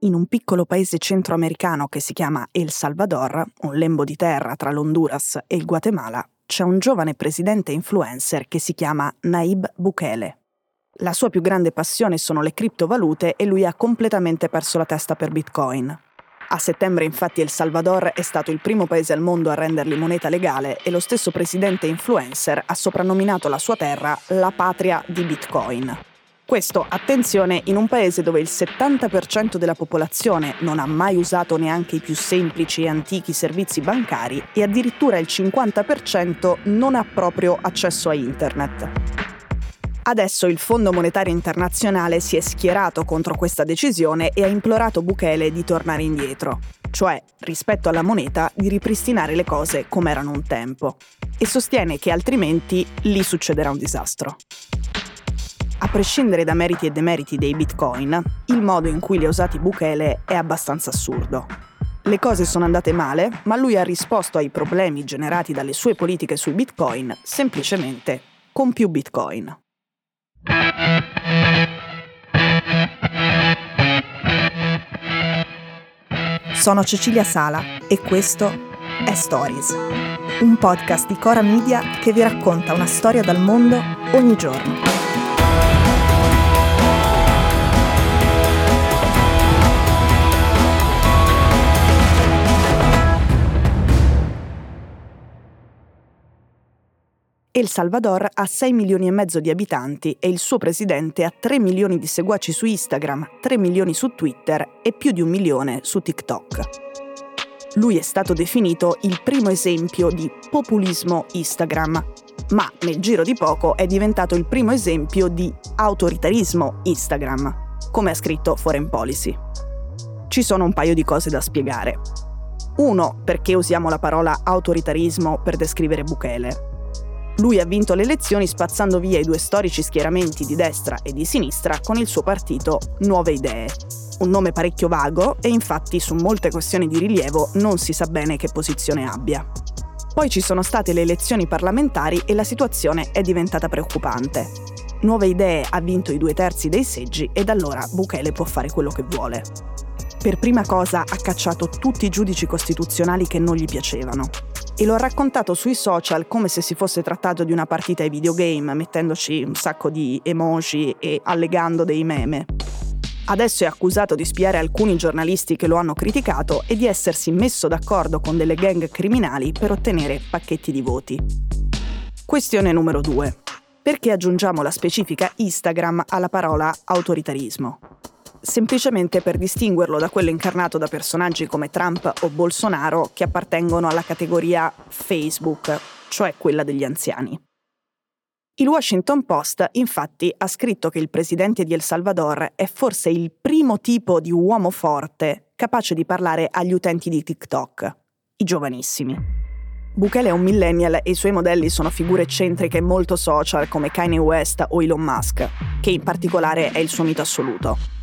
in un piccolo paese centroamericano che si chiama El Salvador, un lembo di terra tra l'Honduras e il Guatemala, c'è un giovane presidente influencer che si chiama Naib Bukele. La sua più grande passione sono le criptovalute e lui ha completamente perso la testa per Bitcoin. A settembre infatti El Salvador è stato il primo paese al mondo a renderli moneta legale e lo stesso presidente influencer ha soprannominato la sua terra la patria di Bitcoin. Questo, attenzione, in un paese dove il 70% della popolazione non ha mai usato neanche i più semplici e antichi servizi bancari e addirittura il 50% non ha proprio accesso a internet. Adesso il Fondo Monetario Internazionale si è schierato contro questa decisione e ha implorato Bukele di tornare indietro, cioè rispetto alla moneta di ripristinare le cose come erano un tempo, e sostiene che altrimenti lì succederà un disastro. Prescindere da meriti e demeriti dei bitcoin, il modo in cui li ha usati Bukele è abbastanza assurdo. Le cose sono andate male, ma lui ha risposto ai problemi generati dalle sue politiche sui bitcoin semplicemente con più bitcoin. Sono Cecilia Sala e questo è Stories, un podcast di Cora Media che vi racconta una storia dal mondo ogni giorno. El Salvador ha 6 milioni e mezzo di abitanti e il suo presidente ha 3 milioni di seguaci su Instagram, 3 milioni su Twitter e più di un milione su TikTok. Lui è stato definito il primo esempio di populismo Instagram, ma nel giro di poco è diventato il primo esempio di autoritarismo Instagram, come ha scritto Foreign Policy. Ci sono un paio di cose da spiegare. Uno, perché usiamo la parola autoritarismo per descrivere Bukele. Lui ha vinto le elezioni spazzando via i due storici schieramenti di destra e di sinistra con il suo partito Nuove Idee. Un nome parecchio vago e infatti su molte questioni di rilievo non si sa bene che posizione abbia. Poi ci sono state le elezioni parlamentari e la situazione è diventata preoccupante. Nuove Idee ha vinto i due terzi dei seggi e da allora Bukele può fare quello che vuole. Per prima cosa ha cacciato tutti i giudici costituzionali che non gli piacevano e lo ha raccontato sui social come se si fosse trattato di una partita ai videogame, mettendoci un sacco di emoji e allegando dei meme. Adesso è accusato di spiare alcuni giornalisti che lo hanno criticato e di essersi messo d'accordo con delle gang criminali per ottenere pacchetti di voti. Questione numero 2. Perché aggiungiamo la specifica Instagram alla parola autoritarismo? Semplicemente per distinguerlo da quello incarnato da personaggi come Trump o Bolsonaro che appartengono alla categoria Facebook, cioè quella degli anziani. Il Washington Post infatti ha scritto che il presidente di El Salvador è forse il primo tipo di uomo forte capace di parlare agli utenti di TikTok, i giovanissimi. Bukele è un millennial e i suoi modelli sono figure eccentriche molto social come Kanye West o Elon Musk, che in particolare è il suo mito assoluto.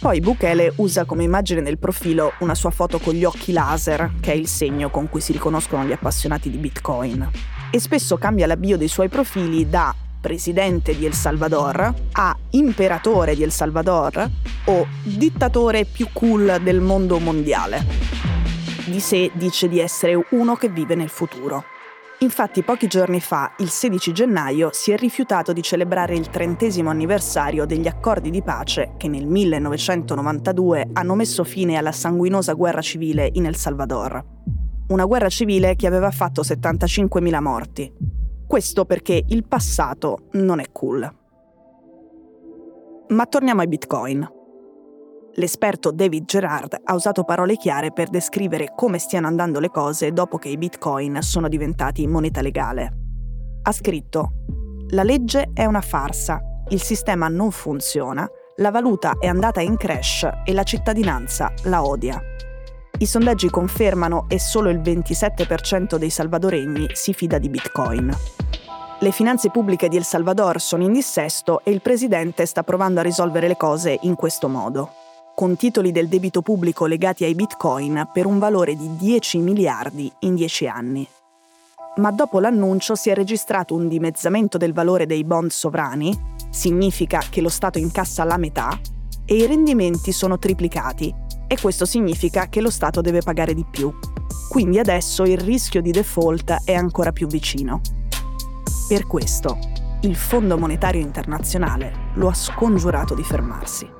Poi Bukele usa come immagine nel profilo una sua foto con gli occhi laser, che è il segno con cui si riconoscono gli appassionati di Bitcoin. E spesso cambia la bio dei suoi profili da presidente di El Salvador a imperatore di El Salvador o dittatore più cool del mondo mondiale. Di sé dice di essere uno che vive nel futuro. Infatti pochi giorni fa, il 16 gennaio, si è rifiutato di celebrare il trentesimo anniversario degli accordi di pace che nel 1992 hanno messo fine alla sanguinosa guerra civile in El Salvador. Una guerra civile che aveva fatto 75.000 morti. Questo perché il passato non è cool. Ma torniamo ai bitcoin. L'esperto David Gerard ha usato parole chiare per descrivere come stiano andando le cose dopo che i bitcoin sono diventati moneta legale. Ha scritto: La legge è una farsa, il sistema non funziona, la valuta è andata in crash e la cittadinanza la odia. I sondaggi confermano e solo il 27% dei salvadoregni si fida di bitcoin. Le finanze pubbliche di El Salvador sono in dissesto e il presidente sta provando a risolvere le cose in questo modo con titoli del debito pubblico legati ai bitcoin per un valore di 10 miliardi in 10 anni. Ma dopo l'annuncio si è registrato un dimezzamento del valore dei bond sovrani, significa che lo Stato incassa la metà, e i rendimenti sono triplicati, e questo significa che lo Stato deve pagare di più. Quindi adesso il rischio di default è ancora più vicino. Per questo, il Fondo Monetario Internazionale lo ha scongiurato di fermarsi.